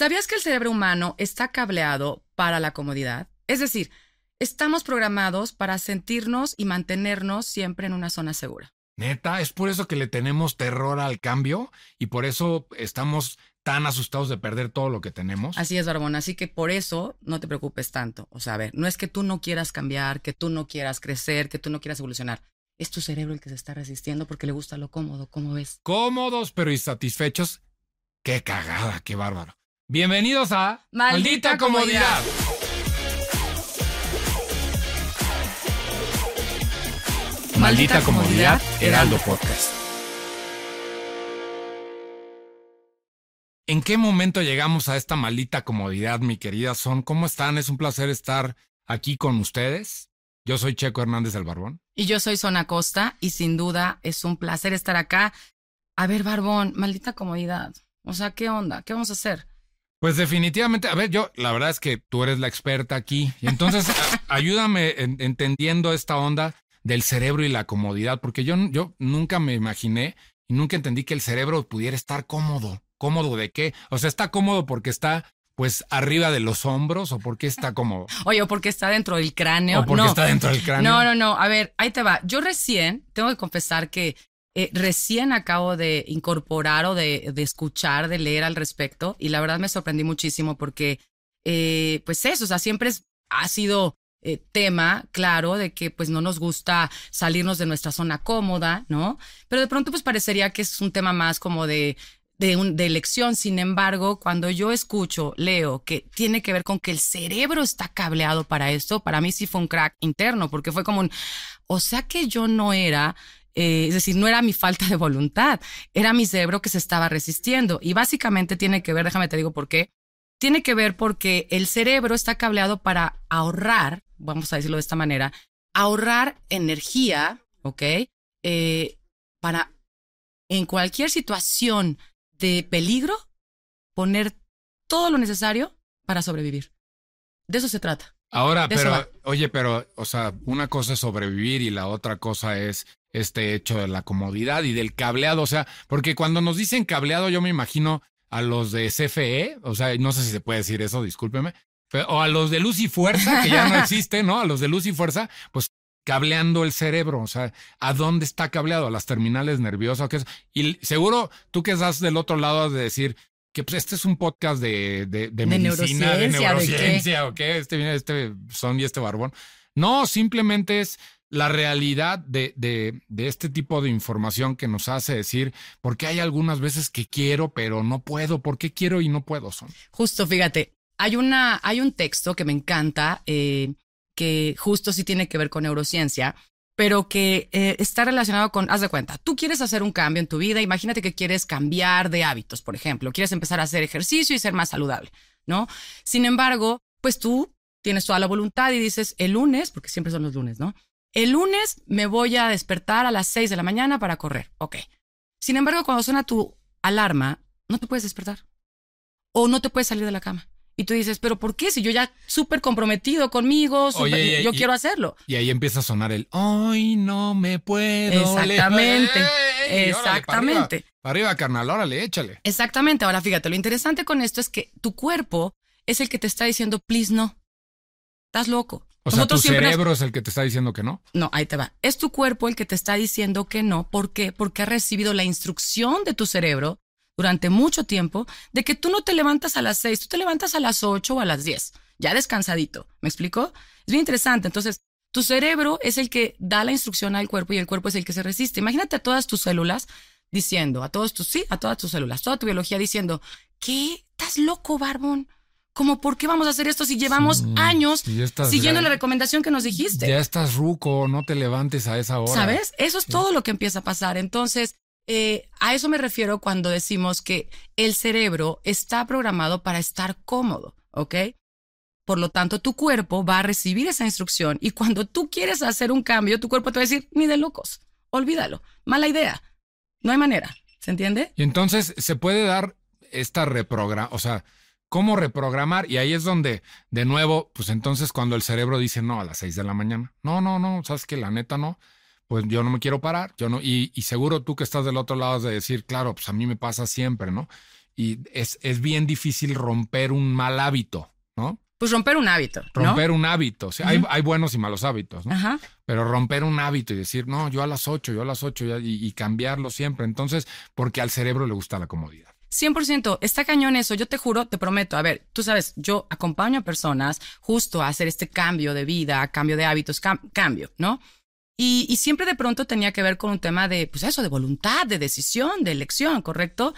¿Sabías que el cerebro humano está cableado para la comodidad? Es decir, estamos programados para sentirnos y mantenernos siempre en una zona segura. Neta, es por eso que le tenemos terror al cambio y por eso estamos tan asustados de perder todo lo que tenemos. Así es, Barbón. Así que por eso no te preocupes tanto. O sea, a ver, no es que tú no quieras cambiar, que tú no quieras crecer, que tú no quieras evolucionar. Es tu cerebro el que se está resistiendo porque le gusta lo cómodo, ¿cómo ves? Cómodos pero insatisfechos. Qué cagada, qué bárbaro. Bienvenidos a Maldita Comodidad. Maldita Comodidad, Heraldo Podcast. ¿En qué momento llegamos a esta maldita comodidad, mi querida Son? ¿Cómo están? Es un placer estar aquí con ustedes. Yo soy Checo Hernández del Barbón. Y yo soy Zona Costa y sin duda es un placer estar acá. A ver, Barbón, maldita comodidad. O sea, ¿qué onda? ¿Qué vamos a hacer? Pues definitivamente, a ver, yo, la verdad es que tú eres la experta aquí. Y entonces, a- ayúdame en- entendiendo esta onda del cerebro y la comodidad, porque yo, yo nunca me imaginé y nunca entendí que el cerebro pudiera estar cómodo. ¿Cómodo de qué? O sea, ¿está cómodo porque está, pues, arriba de los hombros o porque está cómodo? Oye, o porque está dentro del cráneo. ¿O porque no. está dentro del cráneo? No, no, no. A ver, ahí te va. Yo recién, tengo que confesar que eh, recién acabo de incorporar o de, de escuchar, de leer al respecto, y la verdad me sorprendí muchísimo porque, eh, pues eso, o sea, siempre es- ha sido eh, tema, claro, de que pues no nos gusta salirnos de nuestra zona cómoda, ¿no? Pero de pronto pues parecería que es un tema más como de de, un- de elección. Sin embargo, cuando yo escucho, leo que tiene que ver con que el cerebro está cableado para esto, para mí sí fue un crack interno, porque fue como un, o sea que yo no era, eh, es decir, no era mi falta de voluntad, era mi cerebro que se estaba resistiendo. Y básicamente tiene que ver, déjame te digo por qué, tiene que ver porque el cerebro está cableado para ahorrar, vamos a decirlo de esta manera, ahorrar energía, ¿ok? Eh, para en cualquier situación de peligro poner todo lo necesario para sobrevivir. De eso se trata. Ahora, De pero, oye, pero, o sea, una cosa es sobrevivir y la otra cosa es este hecho de la comodidad y del cableado. O sea, porque cuando nos dicen cableado, yo me imagino a los de CFE, o sea, no sé si se puede decir eso, discúlpeme, pero- o a los de Luz y Fuerza, que ya no existe, ¿no? A los de Luz y Fuerza, pues cableando el cerebro, o sea, ¿a dónde está cableado? ¿A las terminales nerviosas? qué es? Y seguro tú que estás del otro lado has de decir que pues este es un podcast de, de, de medicina, de neurociencia, ¿de neurociencia, ¿o qué? Este este son y este barbón. No, simplemente es la realidad de, de, este tipo de información que nos hace decir, porque hay algunas veces que quiero, pero no puedo. ¿Por qué quiero y no puedo? Son. Justo, fíjate, hay, una, hay un texto que me encanta, eh, que justo sí tiene que ver con neurociencia, pero que eh, está relacionado con, haz de cuenta, tú quieres hacer un cambio en tu vida, imagínate que quieres cambiar de hábitos, por ejemplo, quieres empezar a hacer ejercicio y ser más saludable, ¿no? Sin embargo, pues tú tienes toda la voluntad y dices, el lunes, porque siempre son los lunes, ¿no? El lunes me voy a despertar a las 6 de la mañana para correr, ok. Sin embargo, cuando suena tu alarma, no te puedes despertar o no te puedes salir de la cama. Y tú dices, pero ¿por qué? Si yo ya súper comprometido conmigo, Oye, y- yo y- quiero hacerlo. Y ahí empieza a sonar el hoy no me puedo. Exactamente, levantar". ¡Ey! Órale, exactamente. Para arriba, para arriba, carnal, órale, échale. Exactamente. Ahora fíjate, lo interesante con esto es que tu cuerpo es el que te está diciendo, please no. Estás loco. O sea, tu siempre nos- cerebro es el que te está diciendo que no. No, ahí te va. Es tu cuerpo el que te está diciendo que no. ¿Por qué? Porque ha recibido la instrucción de tu cerebro durante mucho tiempo de que tú no te levantas a las 6, tú te levantas a las 8 o a las 10, ya descansadito. ¿Me explico? Es bien interesante. Entonces, tu cerebro es el que da la instrucción al cuerpo y el cuerpo es el que se resiste. Imagínate a todas tus células diciendo, a todos tus, sí, a todas tus células, toda tu biología diciendo, ¿qué? ¿Estás loco, Barbón? ¿Cómo por qué vamos a hacer esto si llevamos Sí, años estás siguiendo ya- la recomendación que nos dijiste? Ya estás ruco, no te levantes a esa hora. ¿Sabes? Eso es todo lo que empieza a pasar. Entonces, eh, a eso me refiero cuando decimos que el cerebro está programado para estar cómodo, ¿ok? Por lo tanto, tu cuerpo va a recibir esa instrucción y cuando tú quieres hacer un cambio, tu cuerpo te va a decir, ni de locos, olvídalo, mala idea, no hay manera, ¿se entiende? Y entonces se puede dar esta reprograma, o sea, cómo reprogramar. Y ahí es donde, de nuevo, pues entonces cuando el cerebro dice no a las seis de la mañana, no, no, no, sabes que la neta no, pues yo no me quiero parar, yo no, y, y seguro tú que estás del otro lado has de decir, claro, pues a mí me pasa siempre, ¿no? y es, es bien difícil romper un mal hábito, ¿no? Pues romper un hábito. ¿no? Romper un hábito. O sea, hay, hay buenos y malos hábitos, ¿no? Ajá. Pero romper un hábito y decir, no, yo a las 8, yo a las 8 y, y cambiarlo siempre. Entonces, porque al cerebro le gusta la comodidad. 100%, está cañón eso, yo te juro, te prometo, a ver, tú sabes, yo acompaño a personas justo a hacer este cambio de vida, cambio de hábitos, cam- cambio, ¿no? Y, siempre de pronto tenía que ver con un tema de, pues eso, de voluntad, de decisión, de elección, ¿correcto?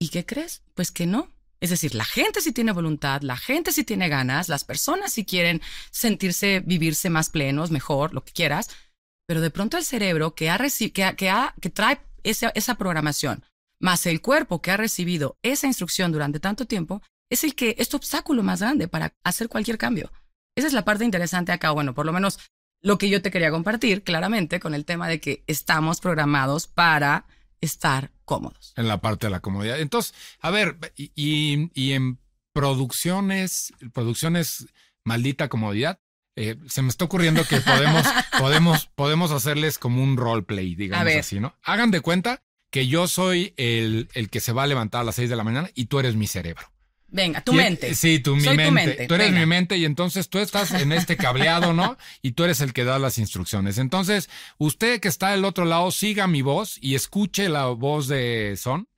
¿Y qué crees? Pues que no. Es decir, la gente sí tiene voluntad, la gente sí tiene ganas, las personas sí quieren sentirse, vivirse más plenos, mejor, lo que quieras, pero de pronto el cerebro que, ha que, que, ha- que trae esa, esa programación, más el cuerpo que ha recibido esa instrucción durante tanto tiempo, es el que es tu obstáculo más grande para hacer cualquier cambio. Esa es la parte interesante acá, bueno, por lo menos lo que yo te quería compartir claramente con el tema de que estamos programados para estar cómodos. En la parte de la comodidad. Entonces, a ver, y, y- y en producciones, producciones maldita comodidad, eh, se me está ocurriendo que podemos, podemos, podemos hacerles como un roleplay, digamos así, ¿no? Hagan de cuenta que yo soy el, el que se va a levantar a las 6 de la mañana y tú eres mi cerebro. Venga, tu Y- mente. Sí, tú, mi Soy tu mente. Tú eres venga. mi mente y entonces tú estás en este cableado, ¿no? Y tú eres el que da las instrucciones. Entonces, usted que está del otro lado, siga mi voz y escuche la voz de Son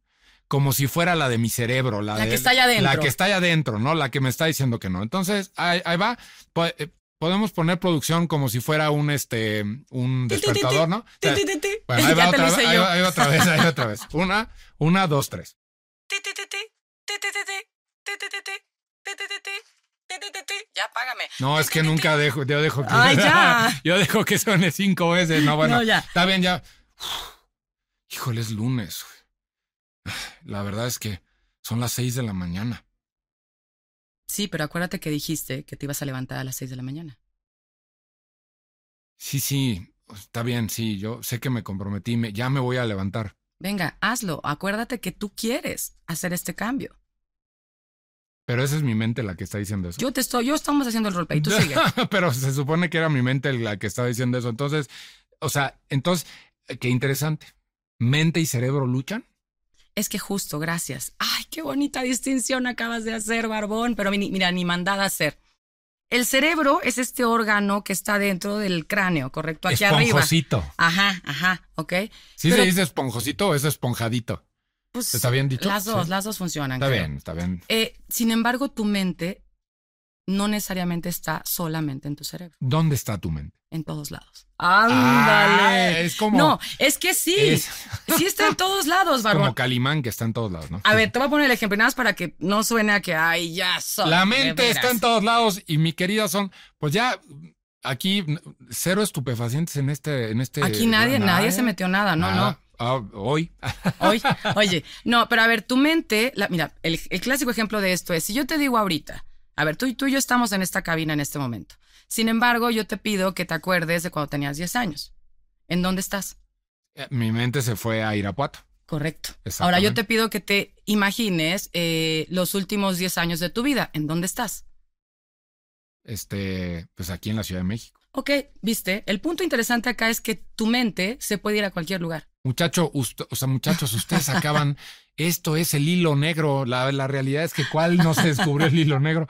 como si fuera la de mi cerebro. La, La de- que está allá adentro. La que está allá adentro, ¿no? La que me está diciendo que no. Entonces, ahí, ahí va. Po- eh, Podemos poner producción como si fuera un, este, un despertador, ¿no? Bueno, ahí va otra vez, ahí va- ahí va otra vez, ahí va otra vez. Una, una, dos, tres. Ya, págame. No, es que nunca dejo, yo dejo que. Ay, ya. yo dejo que suene cinco veces. No, bueno. No, ya. Está bien, ya. Híjole, es lunes. La verdad es que son las seis de la mañana. Sí, pero acuérdate que dijiste que te ibas a levantar a las 6 de la mañana. Sí, sí, está bien, sí, yo sé que me comprometí, me- ya me voy a levantar. Venga, hazlo. Acuérdate que tú quieres hacer este cambio. Pero esa es mi mente la que está diciendo eso. Yo te estoy, yo estamos haciendo el roleplay, tú. Pero se supone que era mi mente la que estaba diciendo eso. Entonces, o sea, entonces, eh, qué interesante. ¿Mente y cerebro luchan? Es que justo, gracias. Ay, qué bonita distinción acabas de hacer, Barbón, pero mira, ni mandada a hacer. El cerebro es este órgano que está dentro del cráneo, ¿correcto? Aquí arriba. Esponjosito. Ajá, ajá, ¿ok? ¿Sí Pero- se dice esponjosito o es esponjadito? Pues, ¿Está bien dicho? Las dos, Sí. las dos funcionan. Está creo. bien, está bien. Eh, sin embargo, tu mente no necesariamente está solamente en tu cerebro, ¿Dónde está tu mente? en todos lados. Ah, ¡Ándale! es como, no, es que sí, es sí está en todos lados, Barbón. como Calimán que está en todos lados, ¿no? A ver, te voy a poner el ejemplo, nada más para que no suene a que, ay, ya soy. La mente veras". está en todos lados y mi querida son, pues ya aquí cero estupefacientes en este, en este. Aquí nadie, nadie se metió nada, no, Nada. Ah, hoy. no. Oye, oye, no, pero a ver, tu mente, la- mira, el, el clásico ejemplo de esto es, si yo te digo ahorita, a ver, tú, y- tú y yo estamos en esta cabina en este momento. Sin embargo, yo te pido que te acuerdes de cuando tenías 10 años. ¿En dónde estás? Eh, mi mente se fue a Irapuato. Correcto. Ahora yo te pido que te imagines eh, los últimos 10 años de tu vida. ¿En dónde estás? Este, pues aquí en la Ciudad de México. Ok, viste. El punto interesante acá es que tu mente se puede ir a cualquier lugar. Muchacho, usted- o sea, muchachos, ustedes acaban, esto es el hilo negro. La, la realidad es que cuál no se descubrió el hilo negro.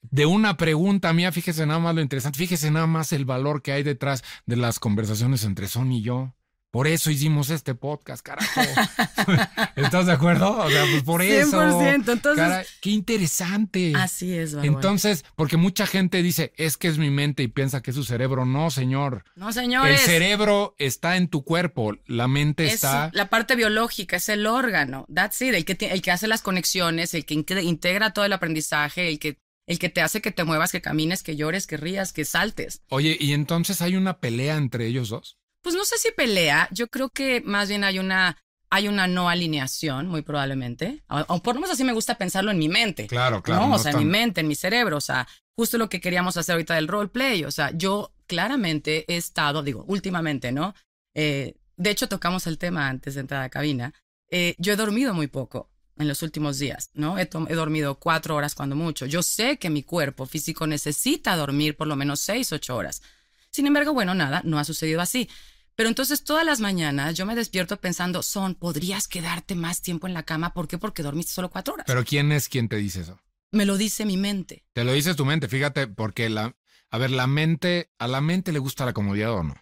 De una pregunta mía, fíjese nada más lo interesante, fíjese nada más el valor que hay detrás de las conversaciones entre Son y yo. Por eso hicimos este podcast, carajo. ¿Estás de acuerdo? O sea, pues por eso. 100%, entonces- Cara, qué interesante. Así es, Barbón. Entonces, porque mucha gente dice, es que es mi mente y piensa que es su cerebro. No, señor. No, El señores. cerebro está en tu cuerpo, la mente es está... la parte biológica, es el órgano. That's it. El que, el hace las conexiones, el que inte- integra todo el aprendizaje, el que, el que te hace que te muevas, que camines, que llores, que rías, que saltes. Oye, y entonces hay una pelea entre ellos dos. Pues no sé si pelea, yo creo que más bien hay una, hay una no alineación, muy probablemente. O, o por lo menos así me gusta pensarlo en mi mente. Claro, claro. no, no o sea, en tan- mi mente, en mi cerebro, o sea, justo lo que queríamos hacer ahorita del roleplay, o sea, yo claramente he estado, digo, últimamente, ¿no? Eh, de hecho, tocamos el tema antes de entrar a la cabina. Eh, yo he dormido muy poco en los últimos días, ¿no? He, he dormido cuatro horas cuando mucho. Yo sé que mi cuerpo físico necesita dormir por lo menos seis, ocho horas. Sin embargo, bueno, nada, no ha sucedido así. Pero entonces todas las mañanas yo me despierto pensando, son, podrías quedarte más tiempo en la cama. ¿Por qué? Porque dormiste solo cuatro horas. Pero ¿quién es quien te dice eso? Me lo dice mi mente. Te lo dice tu mente, fíjate, porque la, a ver, la mente, ¿a la mente le gusta la comodidad o no?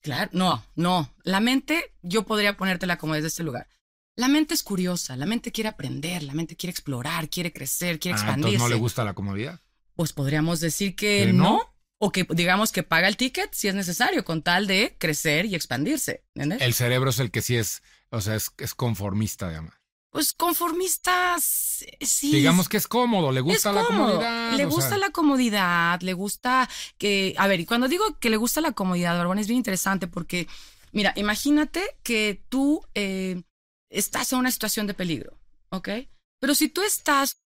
Claro, no, no. La mente, yo podría ponértela como desde este lugar. La mente es curiosa, la mente quiere aprender, la mente quiere explorar, quiere crecer, quiere Ah, expandirse. no le gusta la comodidad. Pues podríamos decir que ¿Que no? no? O que digamos que paga el ticket si es necesario, con tal de crecer y expandirse. ¿entiendes? El cerebro es el que sí es, o sea, es, es conformista, además. Pues conformistas, sí. Digamos que es cómodo, le gusta la comodidad. Le gusta sea, la comodidad, le gusta que, a ver, y cuando digo que le gusta la comodidad, Barbón, es bien interesante porque, mira, imagínate que tú eh, estás en una situación de peligro, ¿ok? Pero si tú estás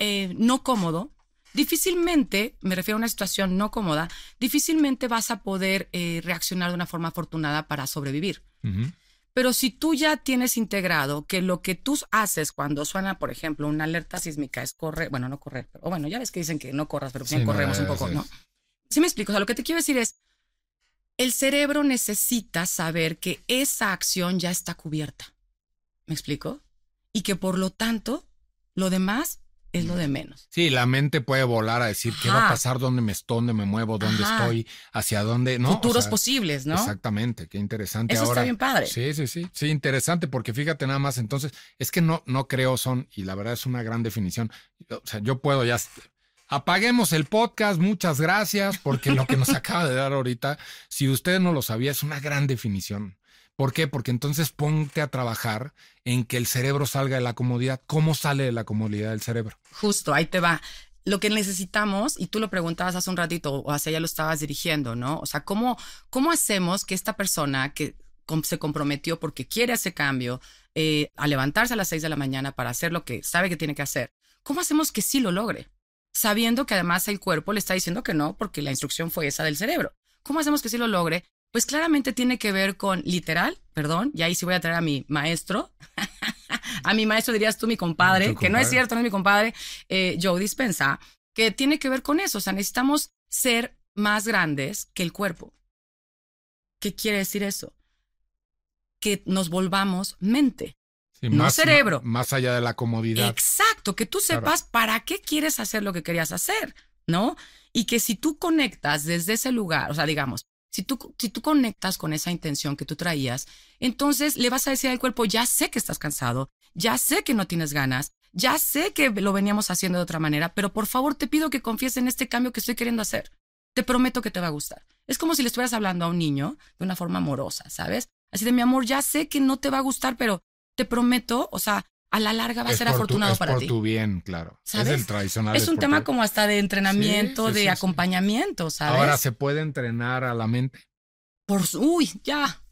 eh, no cómodo, difícilmente, me refiero a una situación no cómoda, difícilmente vas a poder eh, reaccionar de una forma afortunada para sobrevivir. Pero si tú ya tienes integrado que lo que tú haces cuando suena, por ejemplo, una alerta sísmica es correr, bueno, no correr, pero bueno, ya ves que dicen que no corras, pero Sí, sí, no, corremos un poco. ¿no? Sí me explico, o sea, lo que te quiero decir es, el cerebro necesita saber que esa acción ya está cubierta. ¿Me explico? Y que por lo tanto, lo demás es lo de menos. Sí, la mente puede volar a decir qué va a Ajá. pasar, dónde me estoy, dónde me muevo, dónde Ajá. estoy, hacia dónde, ¿no? O Futuros sea, posibles, ¿no? Exactamente, qué interesante. Eso está bien padre. Sí, sí, sí, sí, interesante, porque fíjate nada más, entonces, es que no, no creo son, y la verdad es una gran definición. O sea, yo puedo ya. Apaguemos el podcast, muchas gracias, porque lo que nos acaba de dar ahorita, si usted no lo sabía, es una gran definición. ¿Por qué? Porque entonces ponte a trabajar en que el cerebro salga de la comodidad. ¿Cómo sale de la comodidad del cerebro? Justo, ahí te va. Lo que necesitamos, y tú lo preguntabas hace un ratito, o hacia ya lo estabas dirigiendo, ¿no? O sea, ¿cómo, cómo hacemos que esta persona que se comprometió porque quiere ese cambio, eh, a levantarse a las seis de la mañana para hacer lo que sabe que tiene que hacer, ¿cómo hacemos que sí lo logre? Sabiendo que además el cuerpo le está diciendo que no, porque la instrucción fue esa del cerebro. ¿Cómo hacemos que sí lo logre? Pues claramente tiene que ver con literal, perdón, y ahí sí voy a traer a mi maestro, a mi maestro dirías tú, mi compadre, que no es cierto, no es mi compadre, eh, Joe Dispensa, que tiene que ver con eso. O sea, necesitamos ser más grandes que el cuerpo. ¿Qué quiere decir eso? Que nos volvamos mente. Sí, No cerebro. Más allá de la comodidad. Exacto, que tú Claro. sepas para qué quieres hacer lo que querías hacer, ¿no? Y que si tú conectas desde ese lugar, o sea, digamos, si tú, si tú conectas con esa intención que tú traías, entonces le vas a decir al cuerpo, ya sé que estás cansado, ya sé que no tienes ganas, ya sé que lo veníamos haciendo de otra manera, pero por favor te pido que confíes en este cambio que estoy queriendo hacer. Te prometo que te va a gustar. Es como si le estuvieras hablando a un niño de una forma amorosa, ¿sabes? Así de mi amor, ya sé que no te va a gustar, pero te prometo, o sea, a la larga va a Es ser tu- afortunado es para por ti. tu bien, claro. ¿Sabes? Es el tradicional. Es un tema tu- como hasta de entrenamiento, Sí, sí, de sí, acompañamiento, ¿sabes? Ahora se puede entrenar a la mente. Por su- uy, ya.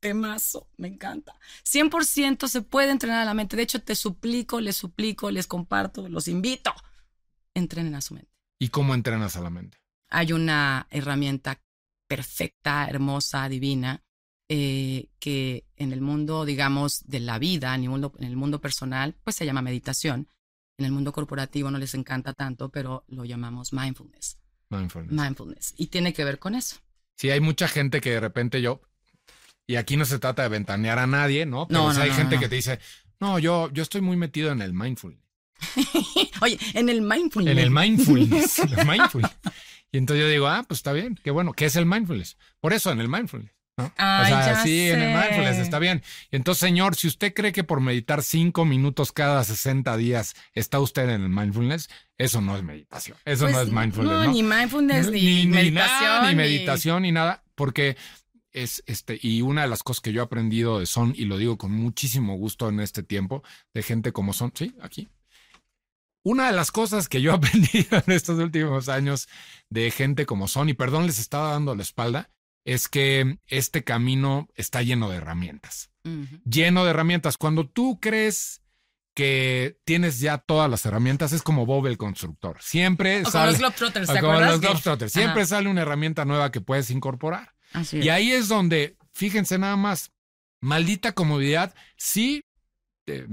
Temazo, me encanta. 100% se puede entrenar a la mente. De hecho, te suplico, les suplico, les comparto, los invito. Entrenen a su mente. ¿Y cómo entrenas a la mente? Hay una herramienta perfecta, hermosa, divina, eh, que en el mundo, digamos, de la vida, en el, mundo, en el mundo personal, pues se llama meditación. En el mundo corporativo no les encanta tanto, pero lo llamamos mindfulness. Mindfulness. Mindfulness. Y tiene que ver con eso. Sí, hay mucha gente que de repente yo, y aquí no se trata de ventanear a nadie, ¿no? Pero No, o sea, no, hay no, gente que te dice, no, yo, yo estoy muy metido en el mindfulness. Oye, en el mindfulness. En el mindfulness. el mindfulness. Y entonces yo digo, ah, pues está bien, qué bueno, ¿qué es el mindfulness? Por eso, en el mindfulness. ¿No? Ay, o sea, ya sí, en el mindfulness está bien. Y entonces, señor, si usted cree que por meditar cinco minutos cada 60 días está usted en el mindfulness, eso no es meditación. Eso Pues, no es mindfulness. No, ¿no? ni mindfulness, ni, meditación. nada, ni meditación, ni nada, porque es este, y una de las cosas que yo he aprendido de Son, y lo digo con muchísimo gusto en este tiempo, de gente como Son, sí, aquí. Una de las cosas que yo he aprendido en estos últimos años de gente como Son, y perdón, les estaba dando la espalda, es que este camino está lleno de herramientas. Lleno de herramientas. Cuando tú crees que tienes ya todas las herramientas, es como Bob el constructor. Siempre O como sale. los Globetrotters, ¿te como acuerdas? los Globetrotters. Siempre Ajá. sale una herramienta nueva que puedes incorporar. Así Y ahí es donde, fíjense nada más, maldita comodidad, sí eh,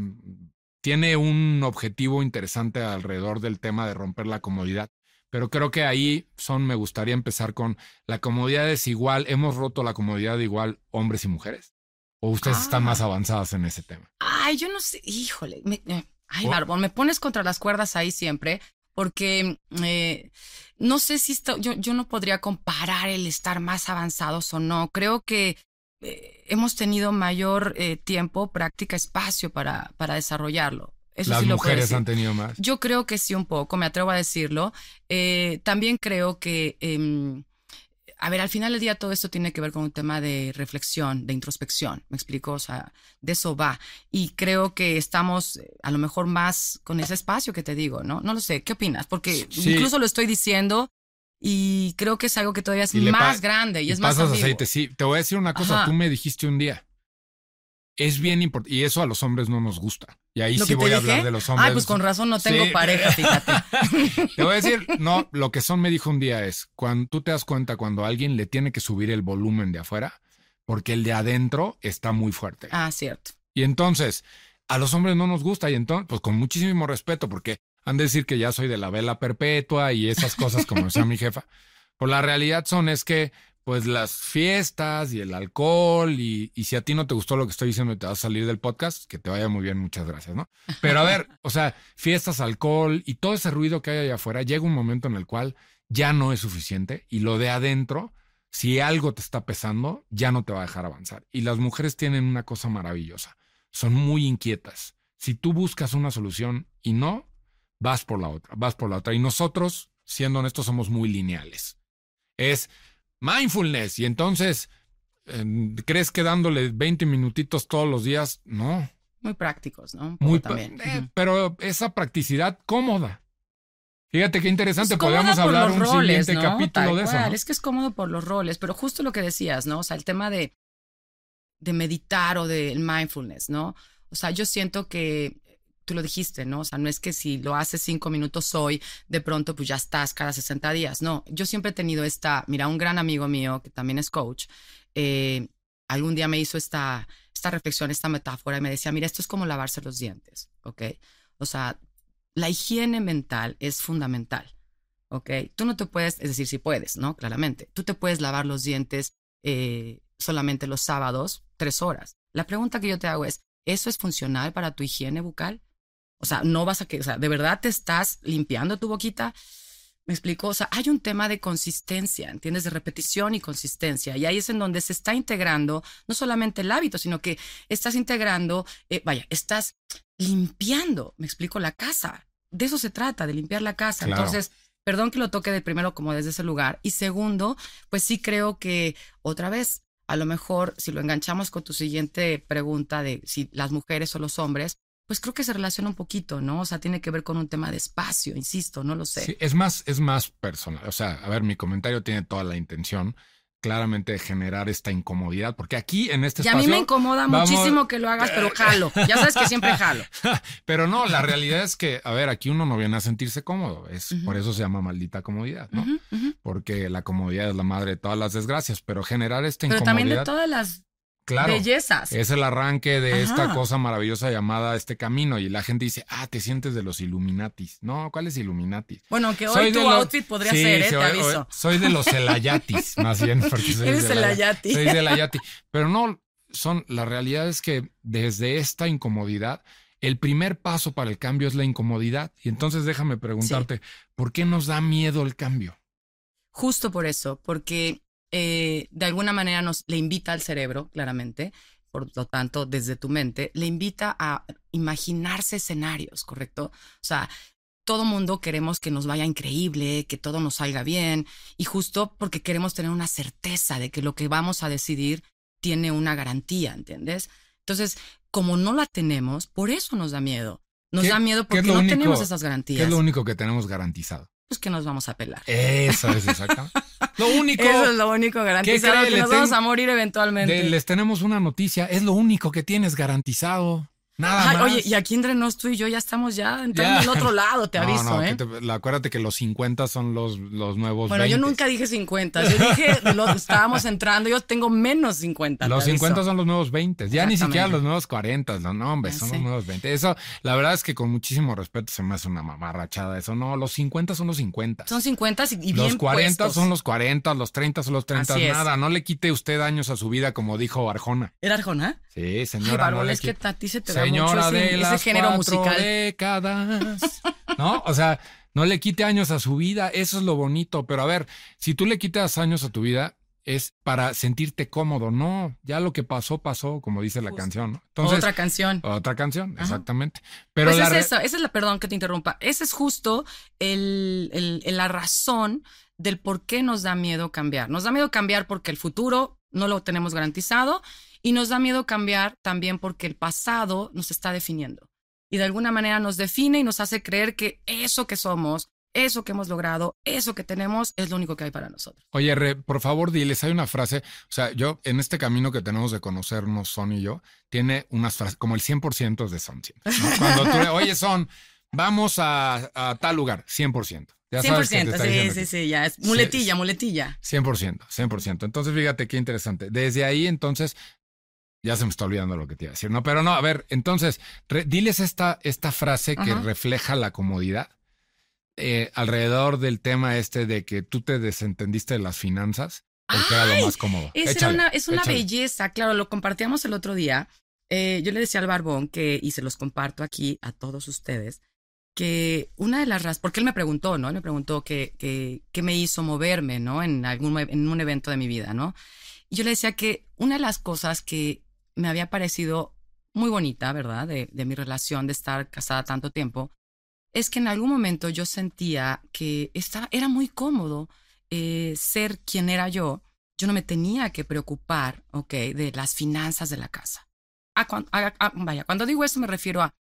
tiene un objetivo interesante alrededor del tema de romper la comodidad, pero creo que ahí son, me gustaría empezar con la comodidad es igual, hemos roto la comodidad igual hombres y mujeres. ¿O ustedes están más Ah. avanzadas en ese tema? Ay, yo no sé, híjole. me- eh, ay. Barbón, me pones contra las cuerdas ahí siempre, porque eh, no sé si esto- yo, yo no podría comparar el estar más avanzados o no. Creo que eh, hemos tenido mayor eh, tiempo, práctica, espacio para, para desarrollarlo. Eso Las sí lo mujeres han tenido más. Yo creo que sí un poco, me atrevo a decirlo. Eh, también creo que, em, a ver, al final del día todo esto tiene que ver con un tema de reflexión, de introspección, me explico, o sea, de eso va. Y creo que estamos eh, a lo mejor más con ese espacio que te digo, ¿no? No lo sé, ¿qué opinas? Porque Sí. incluso lo estoy diciendo y creo que es algo que todavía es Y más grande y, Y es más pasas aceite, sí. Te voy a decir una cosa, Ajá. tú me dijiste un día. Es bien importante, y eso a los hombres no nos gusta. Y ahí ¿Lo sí voy a dije? hablar de los hombres. Ay, pues con razón no tengo Sí. pareja, fíjate. Te voy a decir, no, lo que Son me dijo un día es, cuando tú te das cuenta cuando a alguien le tiene que subir el volumen de afuera, porque el de adentro está muy fuerte. ah, cierto. Y entonces, a los hombres no nos gusta, y entonces, pues con muchísimo respeto, porque han de decir que ya soy de la vela perpetua y esas cosas, como decía mi jefa. Pues la realidad son es que, pues las fiestas y el alcohol, y, y si a ti no te gustó lo que estoy diciendo y te vas a salir del podcast, que te vaya muy bien, muchas gracias, ¿no? Pero a ver, o sea, fiestas, alcohol y todo ese ruido que hay allá afuera, llega un momento en el cual ya no es suficiente y lo de adentro, si algo te está pesando, ya no te va a dejar avanzar. Y las mujeres tienen una cosa maravillosa son muy inquietas. Si tú buscas una solución y no, vas por la otra, vas por la otra. Y nosotros, siendo honestos, somos muy lineales. Es mindfulness. Y entonces, eh, ¿crees que dándole 20 minutitos todos los días? No. Muy prácticos, ¿no? Muy también. eh. Pero esa practicidad cómoda. Fíjate qué interesante. Pues Podríamos hablar un roles, siguiente ¿no? capítulo Tal de eso. Es que es cómodo por los roles, pero justo lo que decías, ¿no? O sea, el tema de, de meditar o del mindfulness, ¿no? O sea, yo siento que tú lo dijiste, ¿no? O sea, no es que si lo haces cinco minutos hoy, de pronto pues ya estás cada 60 días. No, yo siempre he tenido esta, mira, un gran amigo mío que también es coach, eh, algún día me hizo esta, esta reflexión, esta metáfora y me decía, mira, esto es como lavarse los dientes, ¿ok? O sea, la higiene mental es fundamental. ¿ok? Tú no te puedes, es decir, si puedes, ¿no? Claramente, tú te puedes lavar los dientes eh, solamente los sábados, tres horas. La pregunta que yo te hago es, ¿eso es funcional para tu higiene bucal? O sea, no vas a que, o sea, ¿de verdad te estás limpiando tu boquita? ¿Me explico? O sea, hay un tema de consistencia, ¿entiendes? De repetición y consistencia. Y ahí es en donde se está integrando no solamente el hábito, sino que estás integrando, eh, vaya, estás limpiando, me explico, la casa. De eso se trata, de limpiar la casa. Claro. Entonces, perdón que lo toque de primero como desde ese lugar. Y segundo, pues sí creo que otra vez, a lo mejor si lo enganchamos con tu siguiente pregunta de si las mujeres o los hombres, pues creo que se relaciona un poquito, ¿no? O sea, tiene que ver con un tema de espacio, insisto, no lo sé. Sí, es más, es más personal. O sea, a ver, mi comentario tiene toda la intención claramente de generar esta incomodidad, porque aquí en este y a espacio. mí me incomoda vamos- muchísimo que lo hagas, pero jalo. Ya sabes que siempre jalo. Pero no, la realidad es que, a ver, aquí uno no viene a sentirse cómodo. Es por eso se llama maldita comodidad, ¿no? Porque la comodidad es la madre de todas las desgracias, pero generar esta Pero también de incomodidad, todas las claro, bellezas. es el arranque de esta cosa maravillosa llamada este camino y la gente dice, ah, te sientes de los Illuminatis. No, ¿cuáles Illuminatis? Bueno, que Soy hoy de tu outfit podría Sí, ser, ¿eh? sí, te hoy- aviso. soy de los Elayatis, más bien, porque soy Eres de la- Elayati. Soy de Elayati. Pero no, son, la realidad es que desde esta incomodidad, el primer paso para el cambio es la incomodidad. Y entonces déjame preguntarte, ¿por qué nos da miedo el cambio? Justo por eso, porque eh, de alguna manera nos le invita al cerebro, claramente, por lo tanto, desde tu mente, le invita a imaginarse escenarios, ¿correcto? O sea, todo mundo queremos que nos vaya increíble, que todo nos salga bien, y justo porque queremos tener una certeza de que lo que vamos a decidir tiene una garantía, ¿entiendes? Entonces, como no la tenemos, por eso nos da miedo. Nos ¿Qué- da miedo qué porque no único- tenemos esas ¿Qué garantías. es lo único que tenemos garantizado? Pues que nos vamos a pelar. Eso es exactamente. lo único. Eso es lo único garantizado, que nos vamos a morir eventualmente. de- les tenemos una noticia. Es lo único que tienes garantizado. Nada Ay, más. Oye, y aquí entre nos tú y yo ya estamos ya entrando al otro lado, te No, aviso, no, ¿eh? que te- acuérdate que los 50 son los, los nuevos Bueno, 20. yo nunca dije 50, yo dije, lo, estábamos entrando, yo tengo menos 50. Los te aviso. 50 son los nuevos 20. Ya ni siquiera los nuevos 40. No, no, hombre, son sé. los nuevos 20. Eso, la verdad es que con muchísimo respeto se me hace una mamarrachada eso. No, los 50 son los 50. Son 50 y, y los bien 40 puestos. son los 40, los 30 son los 30. Así es. Nada, no le quite usted años a su vida, como dijo Arjona. ¿Era Arjona? Sí, Ay, señora. no Bárbara, le es que a ti se te da Señora mucho de las ese género cuatro musical. décadas. ¿No? O sea, no le quite años a su vida. Eso es lo bonito. Pero a ver, si tú le quitas años a tu vida, es para sentirte cómodo. No, ya lo que pasó, pasó, como dice la Justo. canción. ¿no? Entonces, Otra canción. otra canción, Ajá. exactamente. Pero pues la es eso, esa es la, perdón que te interrumpa, esa es justo el- el- la razón del por qué nos da miedo cambiar. Nos da miedo cambiar porque el futuro no lo tenemos garantizado y nos da miedo cambiar también porque el pasado nos está definiendo. Y de alguna manera nos define y nos hace creer que eso que somos, eso que hemos logrado, eso que tenemos es lo único que hay para nosotros. Oye, Re, por favor, diles, hay una frase, o sea, yo en este camino que tenemos de conocernos, Son y yo, tiene unas frases, como el 100% es de Son. ¿no? Cuando tú, le- oye, Son, vamos a, a tal lugar, 100%. Ya sabes que te 100%, está sí, sí, sí, ya es muletilla, muletilla. 100%, 100%. Entonces, fíjate qué interesante. Desde ahí, entonces, ya se me está olvidando lo que te iba a decir, ¿no? Pero no, a ver, entonces, re- diles esta, esta frase que refleja la comodidad eh, alrededor del tema este de que tú te desentendiste de las finanzas porque era ¡Ay! lo más cómodo. Era Échale, una, es una échale. belleza, claro, lo compartíamos el otro día. Eh, yo le decía al Barbón que, y se los comparto aquí a todos ustedes, que una de las razones, porque él me preguntó, ¿no? Él me preguntó qué que, qué me hizo moverme, ¿no? En, algún, en un evento de mi vida, ¿no? Y yo le decía que una de las cosas que me había parecido muy bonita, ¿verdad? De, de mi relación, de estar casada tanto tiempo, es que en algún momento yo sentía que estaba, era muy cómodo eh, ser quien era yo. Yo no me tenía que preocupar, ¿ok? De las finanzas de la casa. Ah, cuan- ah, ah, vaya, cuando digo eso me refiero a,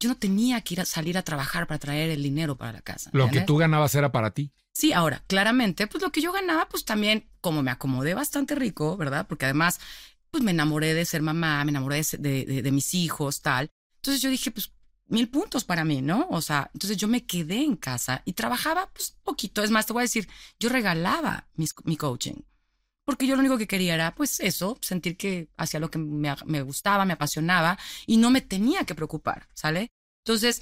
yo no tenía que ir a salir a trabajar para traer el dinero para la casa. Lo que tú ganabas era para ti. Sí, ahora, claramente, pues lo que yo ganaba, pues también, como me acomodé bastante rico, ¿verdad? Porque además, pues me enamoré de ser mamá, me enamoré de, de, mis hijos, tal. Entonces yo dije, pues mil puntos para mí, ¿no? O sea, entonces yo me quedé en casa y trabajaba, pues poquito. Es más, te voy a decir, yo regalaba mis- mi coaching. Porque yo lo único que quería era, pues eso, sentir que hacía lo que me, me gustaba, me apasionaba y no me tenía que preocupar, ¿sale? Entonces,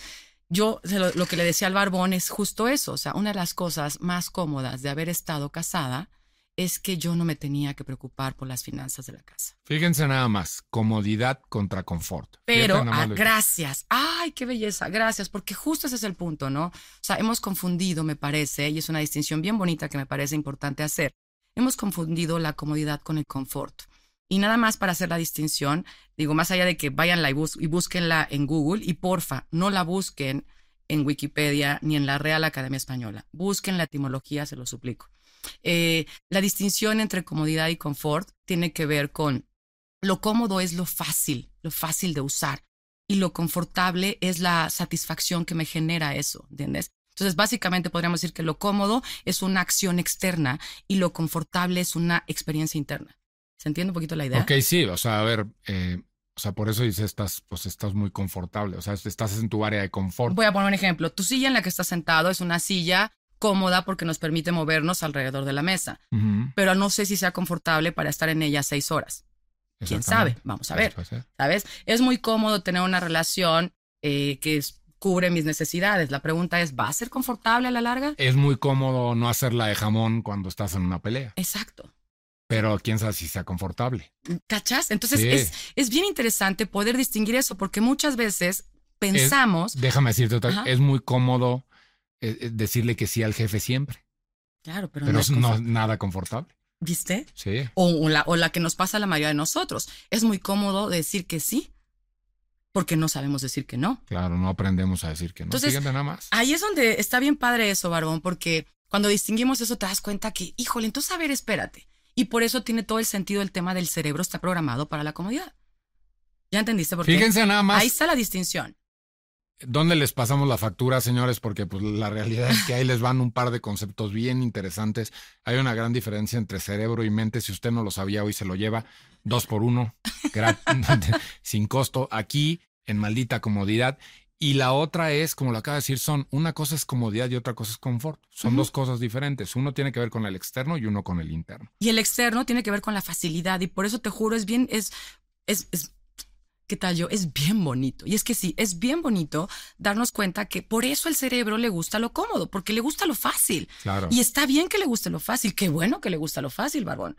yo lo, lo que le decía al barbón es justo eso. O sea, una de las cosas más cómodas de haber estado casada es que yo no me tenía que preocupar por las finanzas de la casa. Fíjense nada más, comodidad contra confort. Pero, ah, gracias. Ay, qué belleza. Gracias, porque justo ese es el punto, ¿no? O sea, hemos confundido, me parece, y es una distinción bien bonita que me parece importante hacer. Hemos confundido la comodidad con el confort. Y nada más para hacer la distinción, digo, más allá de que vayanla y, bus- y búsquenla en Google, y porfa, no la busquen en Wikipedia ni en la Real Academia Española. Busquen la etimología, se lo suplico. Eh, la distinción entre comodidad y confort tiene que ver con lo cómodo es lo fácil, lo fácil de usar, y lo confortable es la satisfacción que me genera eso, ¿entiendes? Entonces, básicamente podríamos decir que lo cómodo es una acción externa y lo confortable es una experiencia interna. ¿Se entiende un poquito la idea? Ok, sí, o sea, a ver, eh, o sea, por eso dice estás, pues estás muy confortable, o sea, estás en tu área de confort. Voy a poner un ejemplo. Tu silla en la que estás sentado es una silla cómoda porque nos permite movernos alrededor de la mesa, pero no sé si sea confortable para estar en ella seis horas. ¿Quién sabe? Vamos a ver. ¿sabes? Es muy cómodo tener una relación eh, que es- cubre mis necesidades. La pregunta es, ¿va a ser confortable a la larga? Es muy cómodo no hacerla de jamón cuando estás en una pelea, Exacto. pero quién sabe si sea confortable. ¿Cachas? Entonces Sí. es, es bien interesante poder distinguir eso porque muchas veces pensamos, Déjame decirte otra, es muy cómodo eh, eh, decirle que sí al jefe siempre, claro, pero, pero no es no, nada confortable. ¿viste? Sí. O, la, o la que nos pasa a la mayoría de nosotros. Es muy cómodo decir que sí porque no sabemos decir que no. Claro, no aprendemos a decir que no. Entonces, nada más. Ahí es donde está bien padre eso, Barbón, porque cuando distinguimos eso te das cuenta que, híjole, entonces a ver, espérate. Y por eso tiene todo el sentido el tema del cerebro está programado para la comodidad. ¿Ya entendiste por qué? Fíjense nada más Ahí está la distinción. Dónde les pasamos la factura, señores, porque pues la realidad es que ahí les van un par de conceptos bien interesantes. Hay una gran diferencia entre cerebro y mente. Si usted no lo sabía, hoy se lo lleva dos por uno, sin costo. Aquí en maldita comodidad. Y la otra es, como lo acaba de decir, son una cosa es comodidad y otra cosa es confort. Son dos cosas diferentes. Uno tiene que ver con el externo y uno con el interno. Y el externo tiene que ver con la facilidad. Y por eso te juro, es bien, es, es, es ¿qué tal yo? Es bien bonito. Y es que sí, es bien bonito darnos cuenta que por eso el cerebro le gusta lo cómodo, porque le gusta lo fácil. Claro. Y está bien que le guste lo fácil. Qué bueno que le gusta lo fácil, Barbón.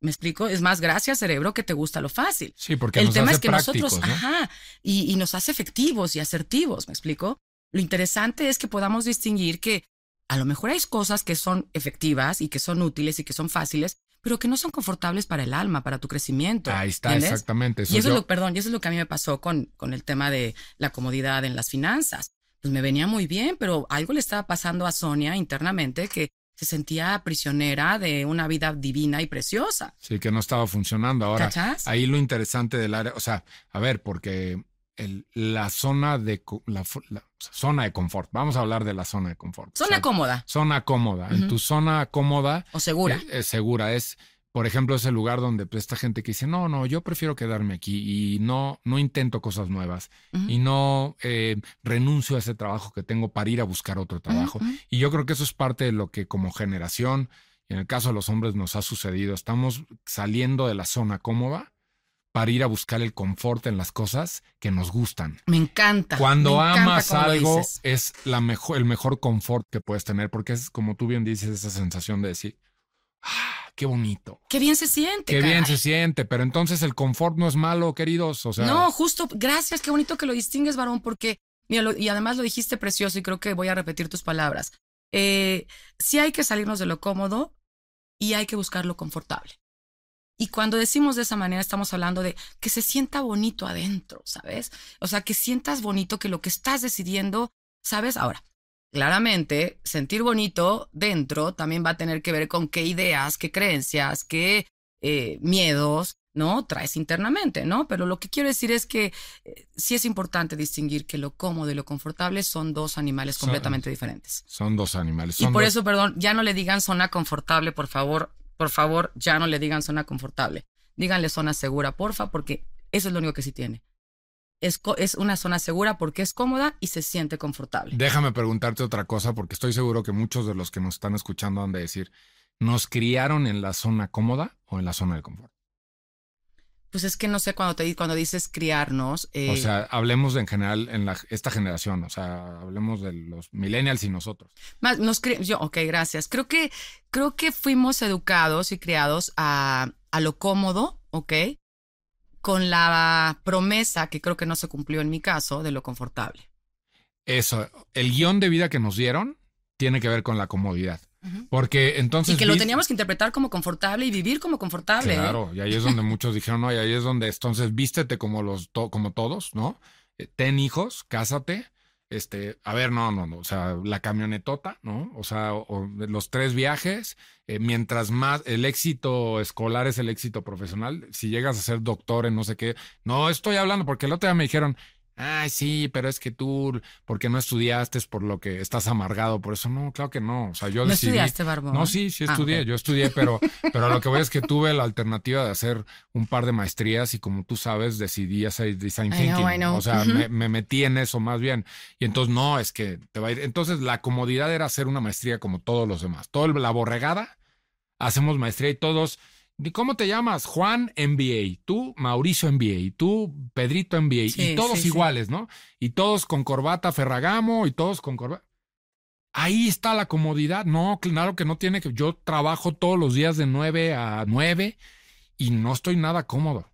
¿Me explico? Es más, gracias, cerebro, que te gusta lo fácil. Sí, porque el nos tema hace es que nosotros, ¿no? ajá, y, y nos hace efectivos y asertivos, ¿me explico? Lo interesante es que podamos distinguir que a lo mejor hay cosas que son efectivas y que son útiles y que son fáciles, pero que no son confortables para el alma, para tu crecimiento. Ahí está, ¿entiendes? exactamente. Y eso yo- es lo, perdón, y eso es lo que a mí me pasó con, con el tema de la comodidad en las finanzas. Pues me venía muy bien, pero algo le estaba pasando a Sonia internamente que se sentía prisionera de una vida divina y preciosa. Sí, que no estaba funcionando. Ahora, ¿Cachas? ahí lo interesante del área, o sea, a ver, porque el- la zona de la, la zona de confort. Vamos a hablar de la zona de confort. O Zona sea, cómoda Zona cómoda. En tu zona cómoda o segura. eh, es segura. Es, por ejemplo, ese lugar donde pues, esta gente que dice, no, no, yo prefiero quedarme aquí y no, no intento cosas nuevas y no eh, renuncio a ese trabajo que tengo para ir a buscar otro trabajo. Y yo creo que eso es parte de lo que como generación, y en el caso de los hombres nos ha sucedido, estamos saliendo de la zona cómoda para ir a buscar el confort en las cosas que nos gustan. Me encanta. Cuando me amas algo es la mejor, el mejor confort que puedes tener, porque es como tú bien dices, esa sensación de decir, ah, qué bonito, Qué bien se siente. qué bien se siente, pero entonces el confort no es malo, queridos, o sea, no, justo, gracias, qué bonito que lo distingues, varón, porque, mira, lo- y además lo dijiste precioso y creo que voy a repetir tus palabras. Eh, sí hay que salirnos de lo cómodo y hay que buscar lo confortable. Y cuando decimos de esa manera, estamos hablando de que se sienta bonito adentro, ¿sabes? O sea, que sientas bonito que lo que estás decidiendo, ¿sabes? Ahora, claramente, sentir bonito dentro también va a tener que ver con qué ideas, qué creencias, qué eh, miedos, ¿no? Traes internamente, ¿no? Pero lo que quiero decir es que eh, sí es importante distinguir que lo cómodo y lo confortable son dos animales Son- completamente diferentes. son dos animales. Y por dos- eso, perdón, ya no le digan zona confortable, por favor, por favor, ya no le digan zona confortable. Díganle zona segura, porfa, porque eso es lo único que sí tiene. Es, es una zona segura porque es cómoda y se siente confortable. Déjame preguntarte otra cosa, porque estoy seguro que muchos de los que nos están escuchando han de decir, ¿nos criaron en la zona cómoda o en la zona de confort? Pues es que no sé cuando te cuando dices criarnos. eh, O sea, hablemos en general en la, esta generación, o sea, hablemos de los millennials y nosotros. Más, nos yo, ok, gracias. Creo que, creo que fuimos educados y criados a, a lo cómodo, ok, con la promesa que creo que no se cumplió en mi caso de lo confortable. Eso, el guion de vida que nos dieron tiene que ver con la comodidad. Porque entonces... y que lo teníamos que interpretar como confortable y vivir como confortable. ¿eh? Claro, y ahí es donde muchos dijeron, no, y ahí es donde entonces vístete como los to- como todos, ¿no? Eh, Ten hijos, cásate. Este, a ver, no, no, no, o sea, la camionetota, ¿no? O sea, o- o los tres viajes, eh, mientras más el éxito escolar es el éxito profesional, si llegas a ser doctor en no sé qué, no estoy hablando porque el otro día me dijeron, ay, sí, pero es que tú, porque no estudiaste, es por lo que estás amargado, por eso, no, claro que no, o sea, yo ¿No decidí, estudiaste, Barbón? no, sí, sí Ah, estudié, yo estudié, pero, pero lo que voy es que tuve la alternativa de hacer un par de maestrías y como tú sabes, decidí hacer design I know, thinking. I know. O sea, me metí en eso más bien. Y entonces, no, es que te va a ir. Entonces, la comodidad era hacer una maestría como todos los demás. Todo el- la borregada, hacemos maestría y todos. ¿Y cómo te llamas? Juan MBA, tú Mauricio MBA, tú Pedrito MBA, Sí, y todos sí, sí. iguales, ¿no? Y todos con corbata Ferragamo y todos con corbata. Ahí está la comodidad. No, claro que no tiene que. Yo trabajo todos los días de 9 a 9 y no estoy nada cómodo.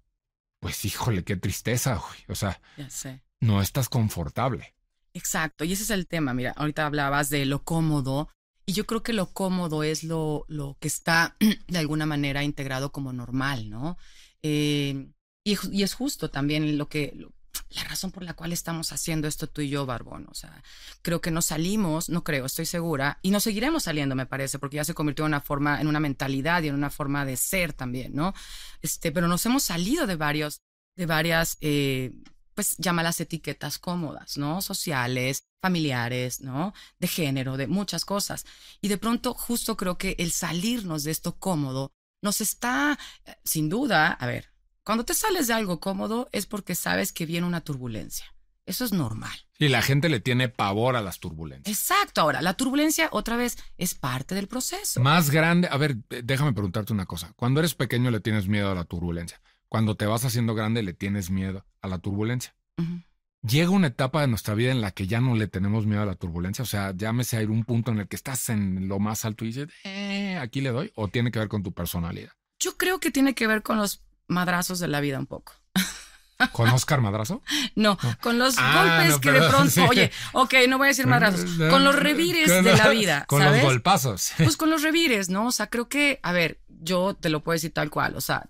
Pues híjole, qué tristeza, güey. O sea, Ya sé. no estás confortable. Exacto, y ese es el tema. Mira, ahorita hablabas de lo cómodo, y yo creo que lo cómodo es lo, lo que está de alguna manera integrado como normal, ¿no? Eh, y, y es justo también lo que, la razón por la cual estamos haciendo esto tú y yo, Barbón. O sea, creo que nos salimos, no creo, estoy segura, y nos seguiremos saliendo, me parece, porque ya se convirtió en una forma, en una mentalidad y en una forma de ser también, ¿no? Este, pero nos hemos salido de varios, de varias, eh, pues llámalas etiquetas cómodas, ¿no? Sociales, familiares, ¿no? De género, de muchas cosas. Y de pronto, justo creo que el salirnos de esto cómodo nos está, eh, sin duda, a ver, Cuando te sales de algo cómodo es porque sabes que viene una turbulencia. Eso es normal. Y la gente le tiene pavor a las turbulencias. Exacto. Ahora, la turbulencia otra vez es parte del proceso. Más grande, a ver, déjame preguntarte una cosa. Cuando eres pequeño le tienes miedo a la turbulencia. Cuando te vas haciendo grande le tienes miedo a la turbulencia. Llega una etapa de nuestra vida en la que ya no le tenemos miedo a la turbulencia. O sea, llámese a ir un punto en el que estás en lo más alto y dices, eh, aquí le doy. O tiene que ver con tu personalidad. Yo creo que tiene que ver con los madrazos de la vida un poco. ¿Con Oscar Madrazo? No, con los ah, golpes que de pronto, oye, ok, no voy a decir madrazos, con los revires de la vida. Con los golpazos. Pues con los revires, ¿no? O sea, creo que, a ver, yo te lo puedo decir tal cual, o sea,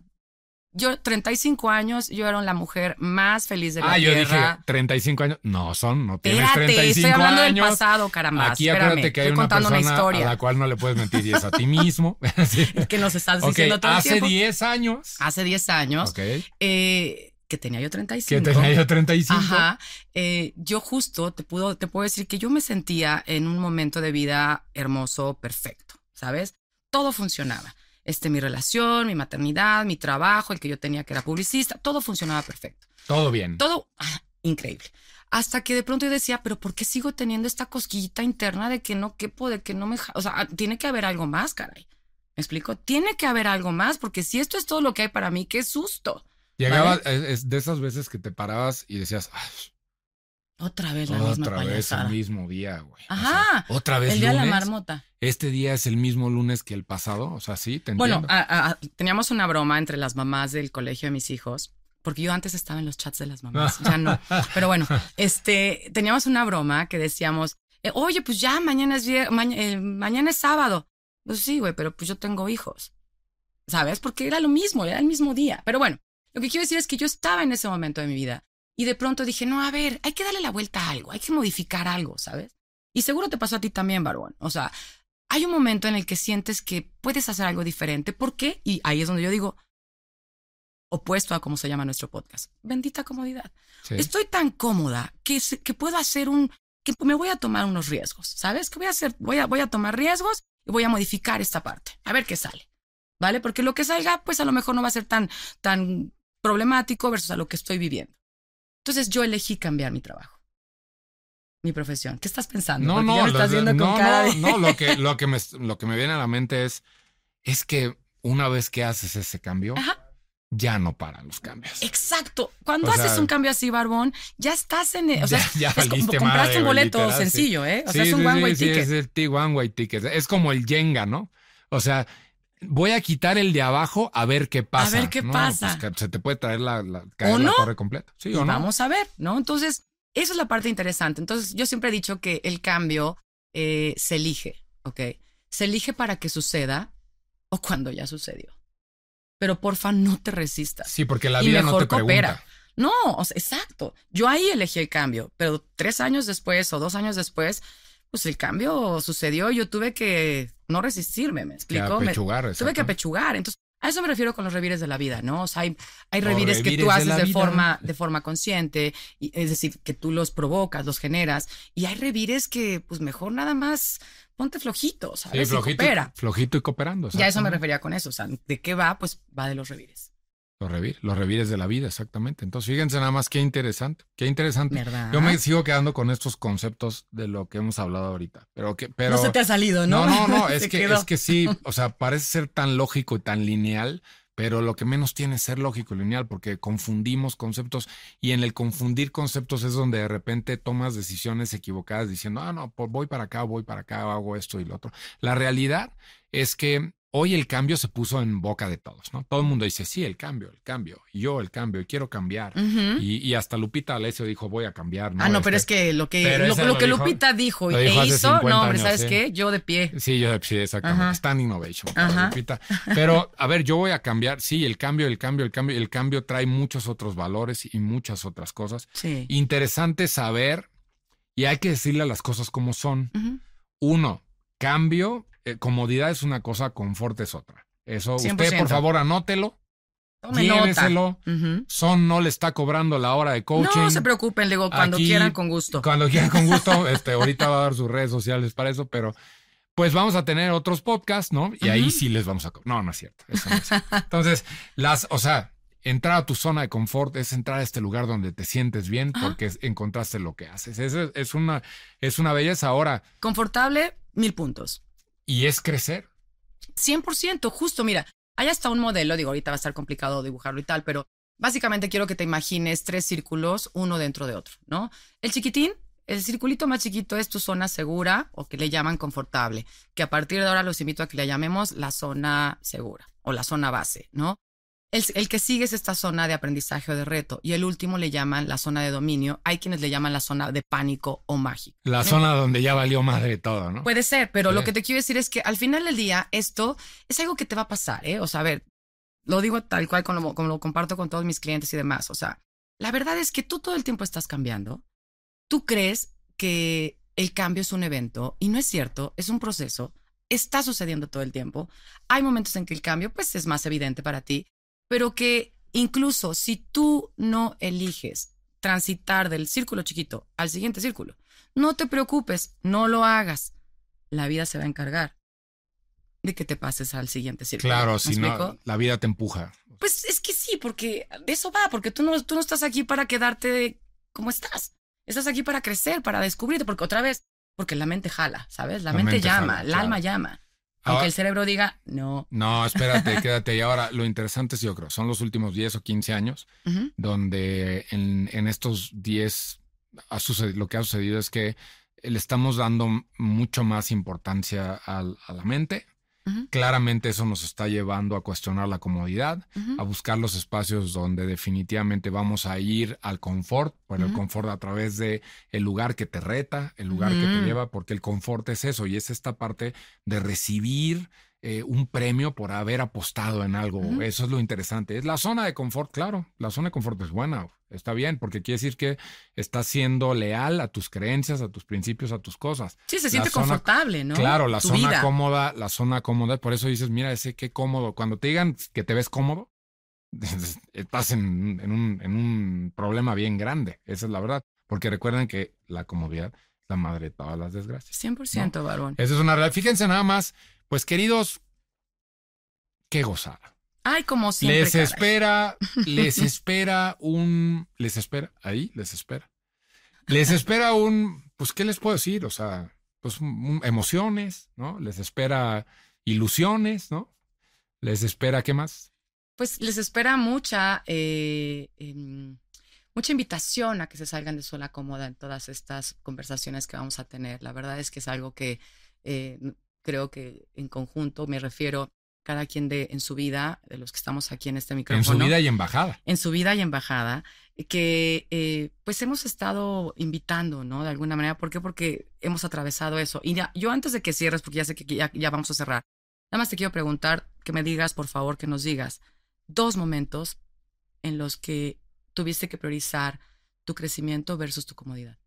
yo 35 años, yo era la mujer más feliz de la ah, tierra. Ah, yo dije 35 años. No, son, no tienes Espérate, 35 estoy hablando años. del pasado, caramba. Aquí acuérdate que hay una persona historia. a la cual no le puedes mentir y es a ti mismo. Es que nos estás diciendo todo hace el tiempo. 10 años. Hace 10 años. Ok. Eh, que tenía yo 35. Que tenía yo 35. Ajá. Eh, yo justo te puedo, te puedo decir que yo me sentía en un momento de vida hermoso, perfecto, ¿sabes? Todo funcionaba. Este, mi relación, mi maternidad, mi trabajo, el que yo tenía que era publicista, todo funcionaba perfecto. Todo bien. Todo ah, increíble. Hasta que de pronto yo decía, pero ¿por qué sigo teniendo esta cosquillita interna de que no quepo, de que no me... O sea, tiene que haber algo más, caray. ¿Me explico? Tiene que haber algo más, porque si esto es todo lo que hay para mí, qué susto. Llegaba es de esas veces que te parabas y decías, otra vez la misma Otra vez el mismo día, güey. Ajá. otra vez El día de la marmota. Este día es el mismo lunes que el pasado, o sea, sí, te Bueno, teníamos una broma entre las mamás del colegio de mis hijos, porque yo antes estaba en los chats de las mamás, ya no. Pero bueno, este, teníamos una broma que decíamos, eh, oye, pues ya mañana es, eh, mañana es sábado. Pues sí, güey, pero pues yo tengo hijos. ¿Sabes? Porque era lo mismo, era el mismo día. Pero bueno, lo que quiero decir es que yo estaba en ese momento de mi vida y de pronto dije, no, a ver, hay que darle la vuelta a algo, hay que modificar algo, ¿sabes? Y seguro te pasó a ti también, Barbón. O sea, hay un momento en el que sientes que puedes hacer algo diferente. ¿Por qué? Y ahí es donde yo digo, opuesto a cómo se llama nuestro podcast, bendita comodidad. Estoy tan cómoda que, que puedo hacer un, que me voy a tomar unos riesgos, ¿sabes? Que voy a hacer, voy a, voy a tomar riesgos y voy a modificar esta parte, a ver qué sale. ¿Vale? Porque lo que salga, pues a lo mejor no va a ser tan, tan problemático versus a lo que estoy viviendo. Entonces yo elegí cambiar mi trabajo, mi profesión. ¿Qué estás pensando? No, no, no, lo que, lo, que me, lo que me viene a la mente es, es que una vez que haces ese cambio, ya no paran los cambios. Exacto. Cuando haces un cambio así, Barbón, ya estás en el, o sea, ya, es como, compraste un boleto sencillo, ¿eh? O sea, es un one way ticket. es el one way ticket. Es como el Jenga, ¿no? O sea, voy a quitar el de abajo a ver qué pasa. A ver qué pasa. Pues se te puede traer la, la, torre completa. Sí, o no. Vamos a ver, ¿no? Entonces, esa es la parte interesante. Entonces, yo siempre he dicho que el cambio eh, se elige, ¿ok? Se elige para que suceda o cuando ya sucedió. Pero porfa, no te resistas. Sí, porque la vida no te pregunta. No, o sea, exacto. Yo ahí elegí el cambio, pero tres años después o dos años después, pues el cambio sucedió. Yo tuve que no resistirme, ¿me explico? Que apechugar, tuve que apechugar. Entonces, a eso me refiero con los revires de la vida, ¿no? O sea, hay, hay revires, que tú haces de, forma, de forma consciente, y, es decir, que tú los provocas, los generas, y hay revires que, pues mejor nada más ponte flojito, ¿sabes? Sí, flojito, y flojito y cooperando. Ya eso me refería con eso, o sea, ¿de qué va? Pues va de los revires. Los revires, los revires de la vida, exactamente. Entonces, fíjense nada más qué interesante, qué interesante. Yo me sigo quedando con estos conceptos de lo que hemos hablado ahorita, pero que, pero. No se te ha salido, ¿no? No, no, no, es que, es que sí, o sea, parece ser tan lógico y tan lineal, pero lo que menos tiene es ser lógico y lineal, porque confundimos conceptos y en el confundir conceptos es donde de repente tomas decisiones equivocadas diciendo, ah, no, voy para acá, voy para acá, hago esto y lo otro. La realidad es que hoy el cambio se puso en boca de todos, ¿no? Todo el mundo dice, sí, el cambio, el cambio, yo el cambio, y quiero cambiar. y, hasta Lupita Alessio dijo, voy a cambiar. ¿no? Ah, no, pero es que lo que, lo, que Lupita dijo, e hizo, no, hombre, ¿sabes qué? Yo de pie. Sí, yo de pie, exactamente. Stand innovation, Lupita. Pero, a ver, yo voy a cambiar, sí, el cambio, el cambio, el cambio, el cambio trae muchos otros valores y muchas otras cosas. Sí. Interesante saber, y hay que decirle las cosas como son. Uno, cambio eh, comodidad es una cosa, confort es otra. Eso, usted por favor anótelo. lléveselo. Son no le está cobrando la hora de coaching. No se preocupen, le digo, cuando quieran con gusto. Cuando quieran con gusto, este, ahorita va a dar sus redes sociales para eso, pero pues vamos a tener otros podcasts, ¿no? Y ahí sí les vamos a... No, no es cierto. Entonces, las, o sea, entrar a tu zona de confort es entrar a este lugar donde te sientes bien Ajá. porque encontraste lo que haces. Eso es una, es una belleza ahora Confortable, mil puntos. Y es crecer. 100%, justo, mira, hay hasta un modelo, digo, ahorita va a estar complicado dibujarlo y tal, pero básicamente quiero que te imagines tres círculos, uno dentro de otro, ¿no? El chiquitín, el circulito más chiquito es tu zona segura o que le llaman confortable, que a partir de ahora los invito a que le llamemos la zona segura o la zona base, ¿no? El, el, que sigue es esta zona de aprendizaje o de reto y el último le llaman la zona de dominio. Hay quienes le llaman la zona de pánico o mágico. La zona donde ya valió madre todo, ¿no? Puede ser, pero Sí. lo que te quiero decir es que al final del día esto es algo que te va a pasar, ¿eh? O sea, a ver, lo digo tal cual como, como lo comparto con todos mis clientes y demás. O sea, la verdad es que tú todo el tiempo estás cambiando. Tú crees que el cambio es un evento y no es cierto, es un proceso. Está sucediendo todo el tiempo. Hay momentos en que el cambio pues es más evidente para ti, pero que incluso si tú no eliges transitar del círculo chiquito al siguiente círculo, no te preocupes, no lo hagas. La vida se va a encargar de que te pases al siguiente círculo. Claro, ¿Me si no, la vida te empuja. Pues es que sí, porque de eso va, porque tú no, tú no estás aquí para quedarte como estás. Estás aquí para crecer, para descubrirte, porque otra vez, porque la mente jala, ¿sabes? La, La mente, mente llama, jala, el claro. alma llama. Aunque Ahora- el cerebro diga, no. No, espérate, quédate. Y ahora, lo interesante es, yo creo, son los últimos 10 o 15 años donde en, en estos 10 ha sucedido- lo que ha sucedido es que le estamos dando mucho más importancia a la mente. Claramente eso nos está llevando a cuestionar la comodidad, a buscar los espacios donde definitivamente vamos a ir al confort, bueno, el confort a través de el lugar que te reta, el lugar que te Ujú. lleva, porque el confort es eso y es esta parte de recibir eh, un premio por haber apostado en algo. Eso es lo interesante. Es la zona de confort, claro, la zona de confort es buena, está bien, porque quiere decir que estás siendo leal a tus creencias, a tus principios, a tus cosas. Sí, se siente zona- confortable, ¿no? Claro, la Tu zona vida. cómoda, la zona cómoda, por eso dices, mira, ese qué cómodo. Cuando te digan que te ves cómodo, estás en, en un, en un problema bien grande, esa es la verdad. Porque recuerden que la comodidad es la madre de todas las desgracias. 100%, varón. Esa es una realidad. Fíjense nada más, pues queridos, qué gozada. Ay, como siempre. Les caray. espera, les espera un, les espera, ahí les espera. Les espera un, pues, ¿qué les puedo decir? O sea, pues un- emociones, ¿no? Les espera ilusiones, ¿no? Les espera, ¿qué más? Pues les espera mucha, eh, em, mucha invitación a que se salgan de su cómoda en todas estas conversaciones que vamos a tener. La verdad es que es algo que eh, creo que en conjunto me refiero cada quien de en su vida, de los que estamos aquí en este En micrófono. su vida y embajada. en su vida y embajada, que eh, pues hemos estado invitando, ¿no? De alguna manera. ¿Por qué? Porque hemos atravesado eso. Y ya, yo antes de que cierres, porque ya sé que ya, ya vamos a cerrar, nada más te quiero preguntar, que me digas, por favor, que nos digas dos momentos en los que tuviste que priorizar tu crecimiento versus tu comodidad.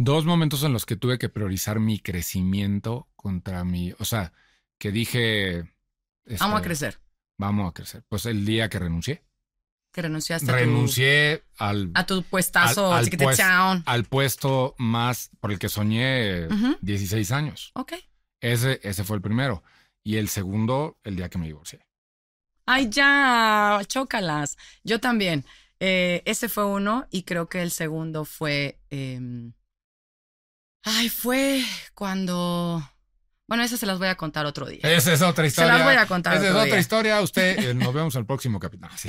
Dos momentos en los que tuve que priorizar mi crecimiento contra mi, o sea, que dije... Vamos a este, crecer. Vamos a crecer. Pues el día que renuncié. Que renunciaste a tu- Renuncié al, a tu, puestazo, Al- al pues- al puesto más por el que soñé Ujú. 16 años. Ok. Ese, ese fue el primero. Y el segundo, el día que me divorcié. Ay, ya, chócalas. Yo también. Eh, ese fue uno y creo que el segundo fue... em, ay, fue cuando... Bueno, esas se las voy a contar otro día. Esa es otra se historia. las voy a contar Esa es otra día. historia. Usted, eh, nos vemos al próximo capítulo. No, sí.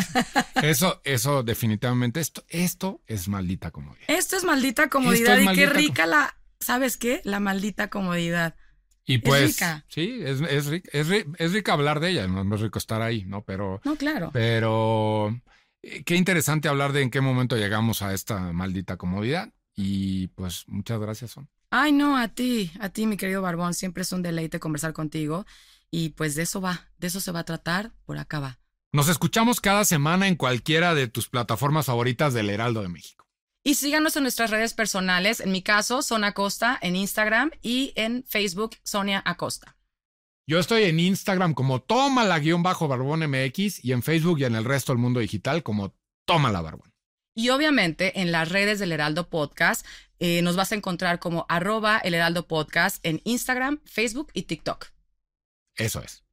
Eso, eso definitivamente, esto, esto es maldita comodidad. Esto es maldita comodidad es y maldita qué com- rica la... ¿Sabes qué? La maldita comodidad. Y pues, rica. sí, es, es, rica, es, ri- es rica hablar de ella, no, no es rico estar ahí, ¿no? Pero, No, claro. pero eh, qué interesante hablar de en qué momento llegamos a esta maldita comodidad. Y pues muchas gracias, Son. Ay, no, a ti, a ti, mi querido Barbón. Siempre es un deleite conversar contigo. Y pues de eso va, de eso se va a tratar. Por acá va. Nos escuchamos cada semana en cualquiera de tus plataformas favoritas del Heraldo de México. Y síganos en nuestras redes personales. En mi caso, Son Acosta en Instagram y en Facebook, Sonia Acosta. Yo estoy en Instagram como Tómala-Barbón MX y en Facebook y en el resto del mundo digital como Tómala Barbón. Y obviamente en las redes del Heraldo Podcast eh, nos vas a encontrar como arroba el Heraldo Podcast en Instagram, Facebook y TikTok. Eso es.